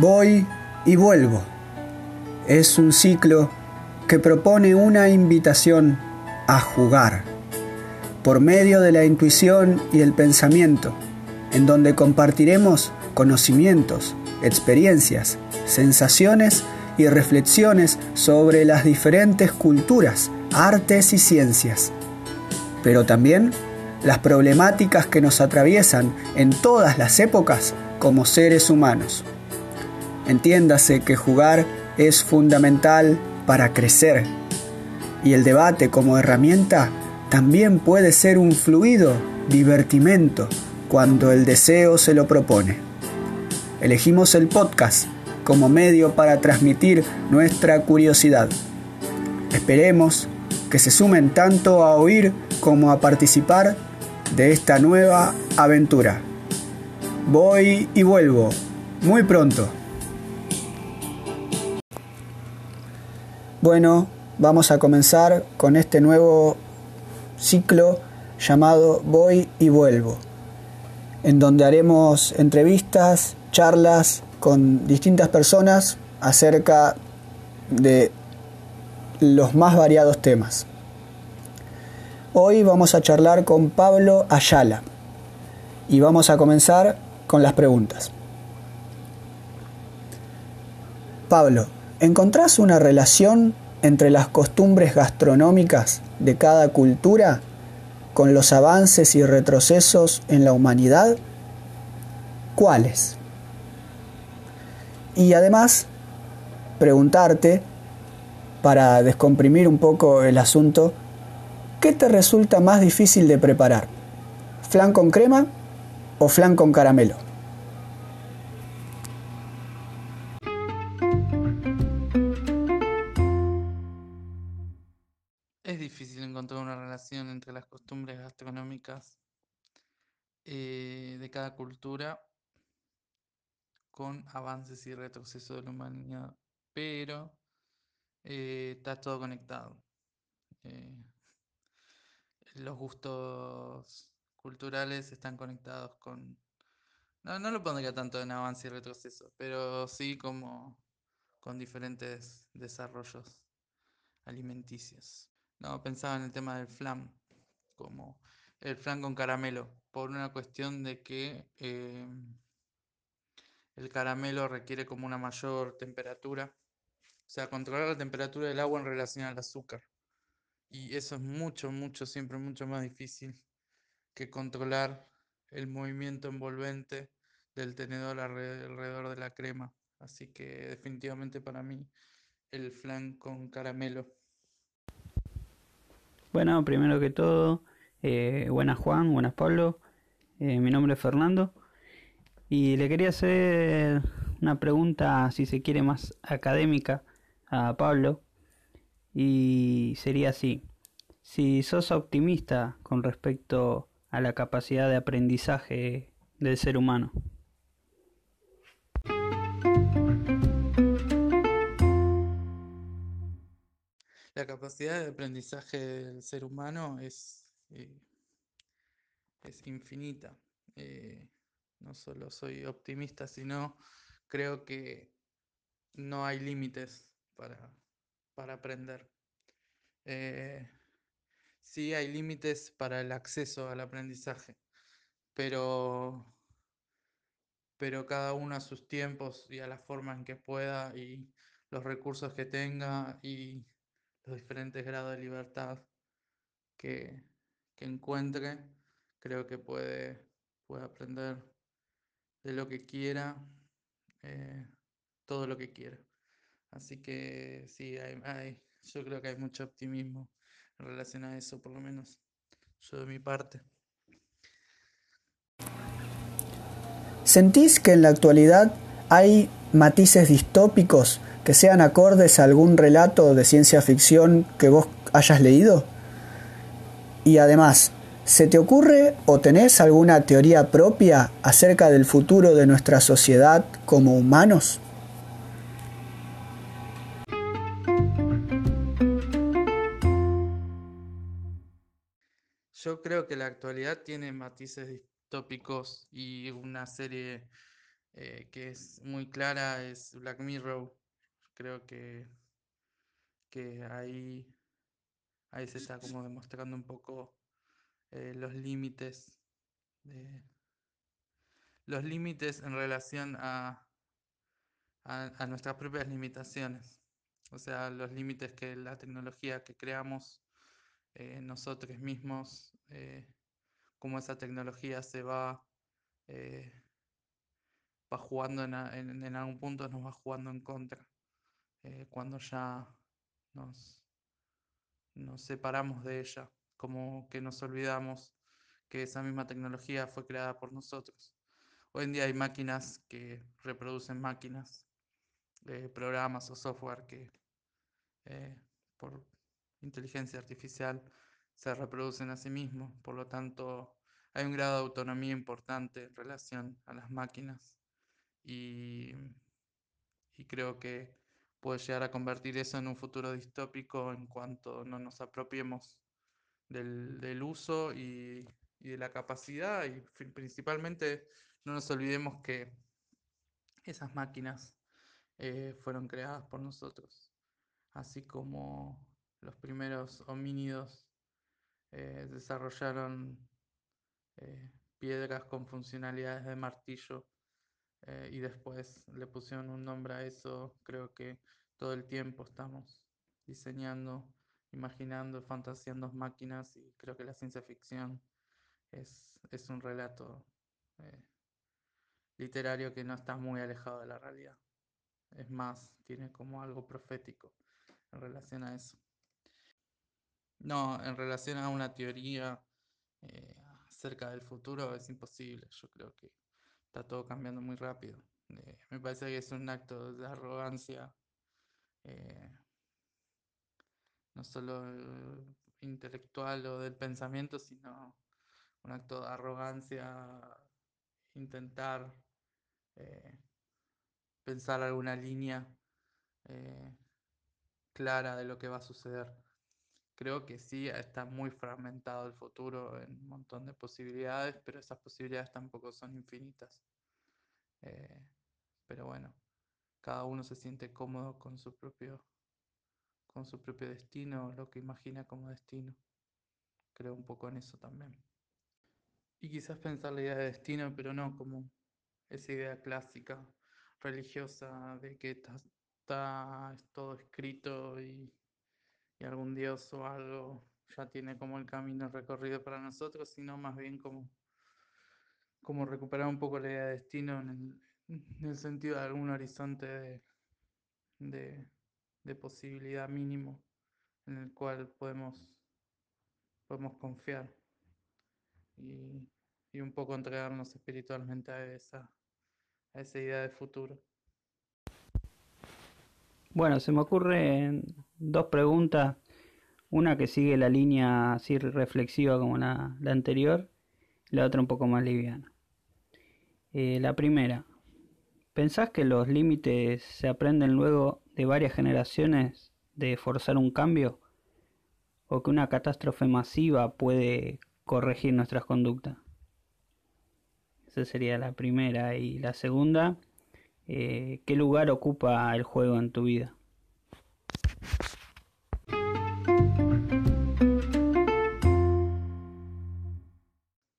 Voy y vuelvo. Es un ciclo que propone una invitación a jugar por medio de la intuición y el pensamiento, en donde compartiremos conocimientos, experiencias, sensaciones y reflexiones sobre las diferentes culturas, artes y ciencias, pero también las problemáticas que nos atraviesan en todas las épocas como seres humanos. Entiéndase que jugar es fundamental para crecer y el debate como herramienta también puede ser un fluido divertimento cuando el deseo se lo propone. Elegimos el podcast como medio para transmitir nuestra curiosidad. Esperemos que se sumen tanto a oír como a participar de esta nueva aventura. Voy y vuelvo muy pronto. Bueno, vamos a comenzar con este nuevo ciclo llamado Voy y vuelvo, en donde haremos entrevistas, charlas con distintas personas acerca de los más variados temas. Hoy vamos a charlar con Pablo Ayala y vamos a comenzar con las preguntas. Pablo, ¿encontrás una relación entre las costumbres gastronómicas de cada cultura con los avances y retrocesos en la humanidad? ¿Cuáles? Y además, preguntarte, para descomprimir un poco el asunto, ¿qué te resulta más difícil de preparar? ¿Flan con crema o flan con caramelo? Entre las costumbres gastronómicas eh, de cada cultura con avances y retrocesos de la humanidad, pero eh, está todo conectado. Eh, los gustos culturales están conectados con... No, no lo pondría tanto en avance y retroceso, pero sí como con diferentes desarrollos alimenticios. No, pensaba en el tema del flan, como el flan con caramelo, por una cuestión de que eh, el caramelo requiere como una mayor temperatura, o sea, controlar la temperatura del agua en relación al azúcar. Y eso es mucho, mucho, siempre mucho más difícil que controlar el movimiento envolvente del tenedor alrededor de la crema. Así que definitivamente para mí el flan con caramelo. Bueno, primero que todo, eh, buenas Juan, buenas Pablo. Eh, mi nombre es Fernando. Y le quería hacer una pregunta, si se quiere, más académica a Pablo. Y sería así. Si sos optimista con respecto a la capacidad de aprendizaje del ser humano. La capacidad de aprendizaje del ser humano es, eh, es infinita. Eh, no solo soy optimista, sino creo que no hay límites para, para aprender. Eh, sí hay límites para el acceso al aprendizaje, pero, pero cada uno a sus tiempos y a la forma en que pueda y los recursos que tenga y los diferentes grados de libertad que, que encuentre, creo que puede, puede aprender de lo que quiera, eh, todo lo que quiera. Así que sí, hay, hay, yo creo que hay mucho optimismo en relación a eso, por lo menos yo de mi parte. ¿Sentís que en la actualidad hay matices distópicos que sean acordes a algún relato de ciencia ficción que vos hayas leído? Y además, ¿se te ocurre o tenés alguna teoría propia acerca del futuro de nuestra sociedad como humanos? Yo creo que la actualidad tiene matices distópicos y una serie eh, que es muy clara es Black Mirror. Creo que, que ahí, ahí se está como demostrando un poco eh, los límites los límites en relación a, a, nuestras propias limitaciones. O sea, los límites que la tecnología que creamos eh, nosotros mismos, eh, cómo esa tecnología se va, eh, va jugando en, algún punto, nos va jugando en contra. Cuando ya nos, nos separamos de ella, como que nos olvidamos que esa misma tecnología fue creada por nosotros. Hoy en día hay máquinas que reproducen máquinas, eh, programas o software que eh, por inteligencia artificial se reproducen a sí mismos. Por lo tanto, hay un grado de autonomía importante en relación a las máquinas y, creo que puede llegar a convertir eso en un futuro distópico en cuanto no nos apropiemos del, uso y, y, de la capacidad y principalmente no nos olvidemos que esas máquinas eh, fueron creadas por nosotros, así como los primeros homínidos eh, desarrollaron eh, piedras con funcionalidades de martillo y después le pusieron un nombre a eso, creo que todo el tiempo estamos diseñando, imaginando, fantaseando máquinas y creo que la ciencia ficción es, es un relato literario que no está muy alejado de la realidad. Es más, tiene como algo profético en relación a eso. No, en relación a una teoría eh, acerca del futuro es imposible. Yo creo que está todo cambiando muy rápido. Eh, me parece que es un acto de arrogancia, eh, no solo intelectual o del pensamiento, sino un acto de arrogancia intentar eh, pensar alguna línea eh, clara de lo que va a suceder. Creo que sí, está muy fragmentado el futuro en un montón de posibilidades, pero esas posibilidades tampoco son infinitas. Eh, pero bueno, cada uno se siente cómodo con su propio con su propio destino, lo que imagina como destino. Creo un poco en eso también. Y quizás pensar la idea de destino, pero no como esa idea clásica religiosa de que está, todo escrito y, algún dios o algo ya tiene como el camino recorrido para nosotros, sino más bien como, como recuperar un poco la idea de destino en el, sentido de algún horizonte de, de, posibilidad mínimo en el cual podemos, podemos confiar y, y un poco entregarnos espiritualmente a esa, a esa idea de futuro. Bueno, se me ocurren dos preguntas. Una que sigue la línea así reflexiva como la, anterior, la otra un poco más liviana. Eh, la primera, ¿pensás que los límites se aprenden luego de varias generaciones de forzar un cambio? ¿O que una catástrofe masiva puede corregir nuestras conductas? Esa sería la primera. Y la segunda, eh, ¿qué lugar ocupa el juego en tu vida?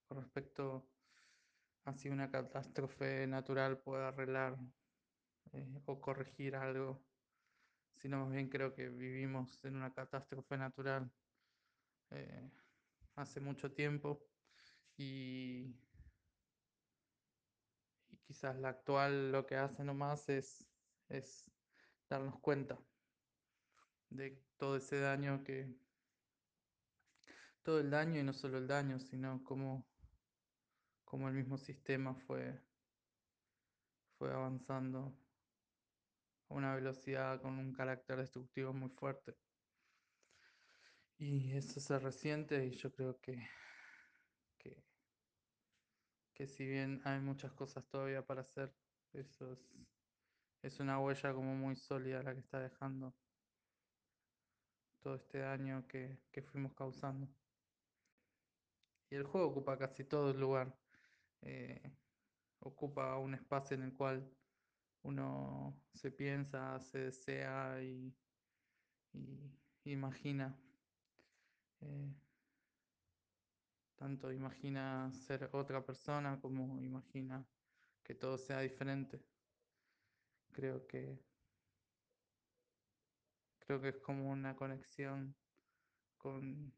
Con respecto a si una catástrofe natural puede arreglar eh, o corregir algo, sino más bien creo que vivimos en una catástrofe natural eh, hace mucho tiempo y quizás la actual lo que hace nomás es, es darnos cuenta de todo ese daño que, todo el daño y no solo el daño, sino cómo, cómo el mismo sistema fue, fue avanzando a una velocidad con un carácter destructivo muy fuerte. Y eso se resiente y yo creo que, que que si bien hay muchas cosas todavía para hacer, eso es, una huella como muy sólida la que está dejando todo este daño que, fuimos causando. Y el juego ocupa casi todo el lugar. Eh, ocupa un espacio en el cual uno se piensa, se desea y, y imagina. Eh, tanto imagina ser otra persona como imagina que todo sea diferente. Creo que creo que es como una conexión con,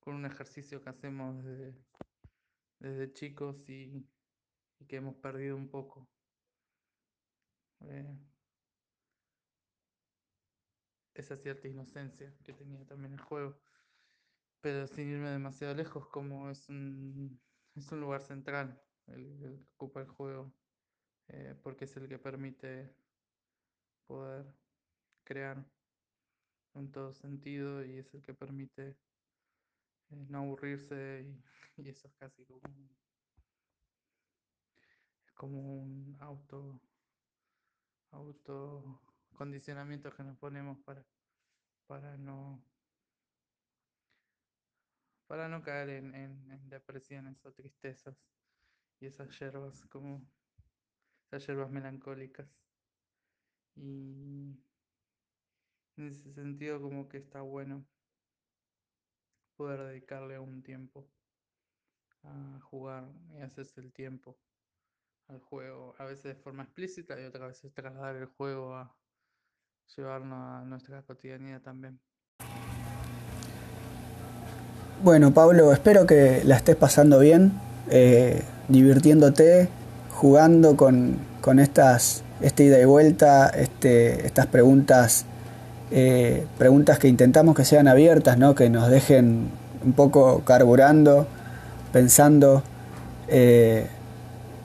con un ejercicio que hacemos desde, chicos y, que hemos perdido un poco. Eh, esa cierta inocencia que tenía también el juego. Pero sin irme demasiado lejos, como es un, es un lugar central el, el que ocupa el juego, eh, porque es el que permite poder crear en todo sentido y es el que permite eh, no aburrirse y, eso es casi como un, como un auto autocondicionamiento que nos ponemos para, para no para no caer en, en, en depresiones o tristezas y esas hierbas como esas hierbas melancólicas. Y en ese sentido como que está bueno poder dedicarle un tiempo a jugar y hacerse el tiempo al juego, a veces de forma explícita y otras veces trasladar el juego a llevarnos a nuestra cotidianidad también. Bueno, Pablo, espero que la estés pasando bien, eh, divirtiéndote, jugando con, con, estas, esta ida y vuelta, este, estas preguntas, eh, preguntas que intentamos que sean abiertas, ¿no? que nos dejen un poco carburando, pensando. Eh,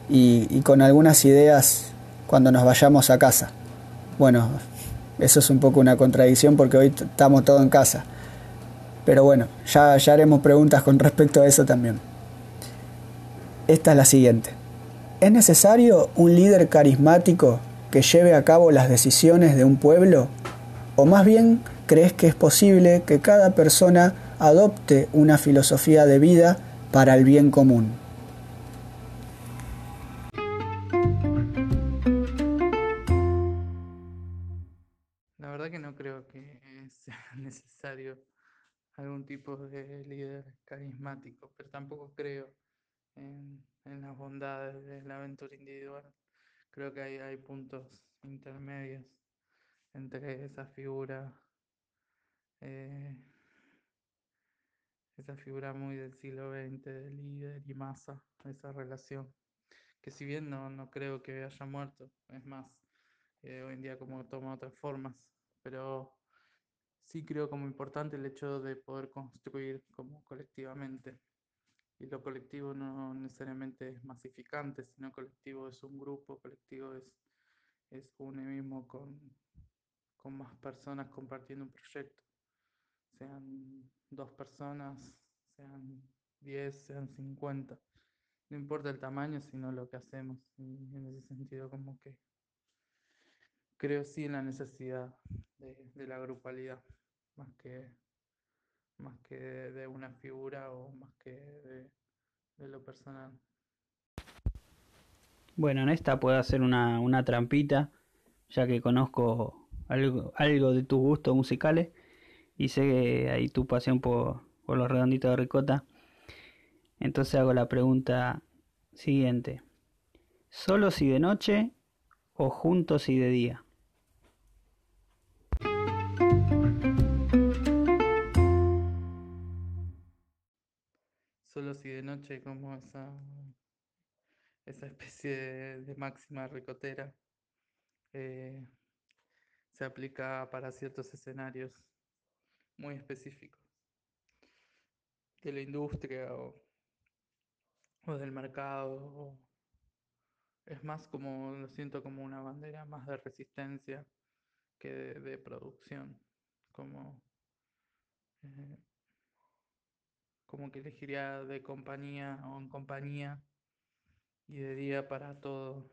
y, con algunas ideas cuando nos vayamos a casa. Bueno, eso es un poco una contradicción porque hoy estamos todos en casa. Pero bueno, ya, ya haremos preguntas con respecto a eso también. Esta es la siguiente. ¿Es necesario un líder carismático que lleve a cabo las decisiones de un pueblo? ¿O más bien crees que es posible que cada persona adopte una filosofía de vida para el bien común? La verdad que no creo que sea necesario algún tipo de líder carismático, pero tampoco creo en, las bondades de la aventura individual. Creo que hay, hay puntos intermedios entre esa figura, eh, esa figura muy del siglo XX de líder y masa, esa relación, que si bien no, no creo que haya muerto, es más, eh, hoy en día como toma otras formas, pero sí creo como importante el hecho de poder construir como colectivamente. Y lo colectivo no necesariamente es masificante, sino colectivo es un grupo, colectivo es, es uno mismo con, con más personas compartiendo un proyecto. Sean dos personas, sean diez, sean cincuenta. No importa el tamaño, sino lo que hacemos. Y en ese sentido como que creo sí en la necesidad de, la grupalidad más que más que de, de una figura o más que de, de, lo personal. Bueno, en esta puedo hacer una, una trampita, ya que conozco algo, algo de tus gustos musicales y sé que hay tu pasión por, por los redonditos de ricota. Entonces hago la pregunta siguiente. ¿Solo si de noche o juntos si de día? solo si de noche como esa, esa especie de, de máxima ricotera eh, se aplica para ciertos escenarios muy específicos de la industria o, del mercado. Es más como, lo siento como una bandera más de resistencia que de, de producción, como eh, como que elegiría de compañía o en compañía y de día para todo,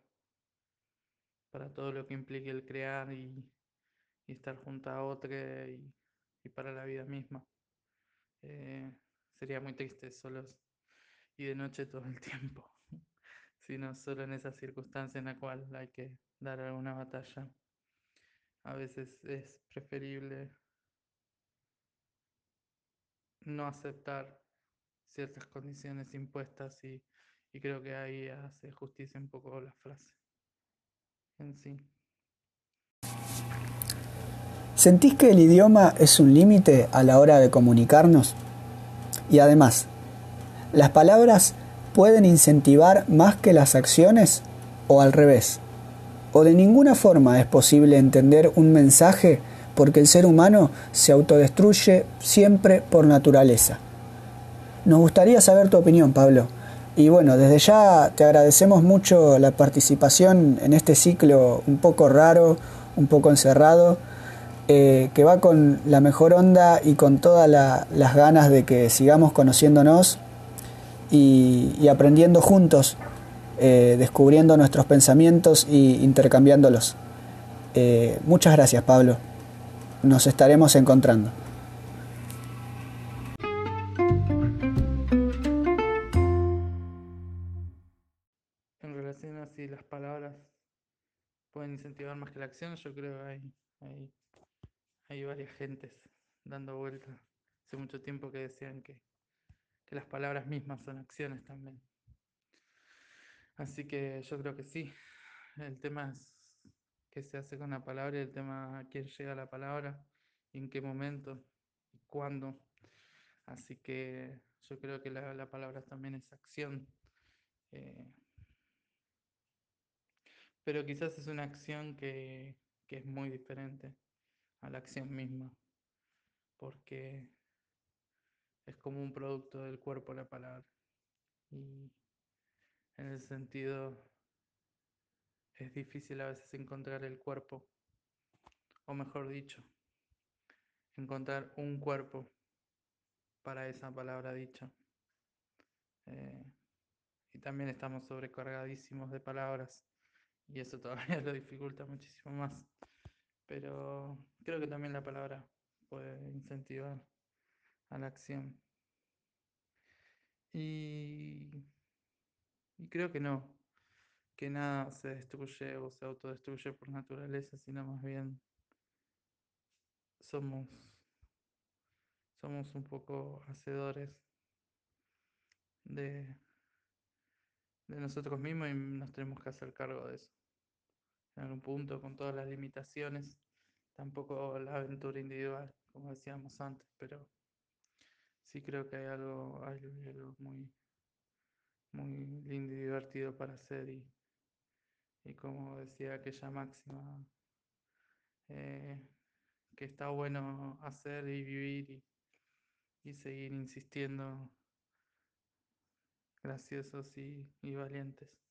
para todo lo que implique el crear y, y estar junto a otra y, y, para la vida misma. Eh, sería muy triste solos y de noche todo el tiempo. sino solo en esa circunstancia en la cual hay que dar alguna batalla. A veces es preferible no aceptar ciertas condiciones impuestas y, y creo que ahí hace justicia un poco la frase en sí. ¿Sentís que el idioma es un límite a la hora de comunicarnos? Y además, ¿las palabras pueden incentivar más que las acciones o al revés? ¿O de ninguna forma es posible entender un mensaje porque el ser humano se autodestruye siempre por naturaleza? Nos gustaría saber tu opinión, Pablo. Y bueno, desde ya te agradecemos mucho la participación en este ciclo un poco raro, un poco encerrado, eh, que va con la mejor onda y con todas las ganas de que sigamos conociéndonos y, aprendiendo juntos, eh, descubriendo nuestros pensamientos e intercambiándolos. Eh, muchas gracias, Pablo. Nos estaremos encontrando. pueden incentivar más que la acción, yo creo que hay, varias gentes dando vueltas. Hace mucho tiempo que decían que, que las palabras mismas son acciones también. Así que yo creo que sí. El tema es qué se hace con la palabra el tema a quién llega la palabra y en qué momento y cuándo. Así que yo creo que la, palabra también es acción. Eh, pero quizás es una acción que, es muy diferente a la acción misma, porque es como un producto del cuerpo la palabra. Y en ese sentido es difícil a veces encontrar el cuerpo, o mejor dicho, encontrar un cuerpo para esa palabra dicha. Eh, y también estamos sobrecargadísimos de palabras y eso todavía lo dificulta muchísimo más. Pero creo que también la palabra puede incentivar a la acción. Y, creo que no, que nada se destruye o se autodestruye por naturaleza, sino más bien somos, somos un poco hacedores de, de nosotros mismos y nos tenemos que hacer cargo de eso. En algún punto, con todas las limitaciones, tampoco la aventura individual, como decíamos antes, pero sí creo que hay algo, muy, muy lindo y divertido para hacer y, y como decía aquella máxima, eh, que está bueno hacer y vivir y, y seguir insistiendo graciosos y, y valientes.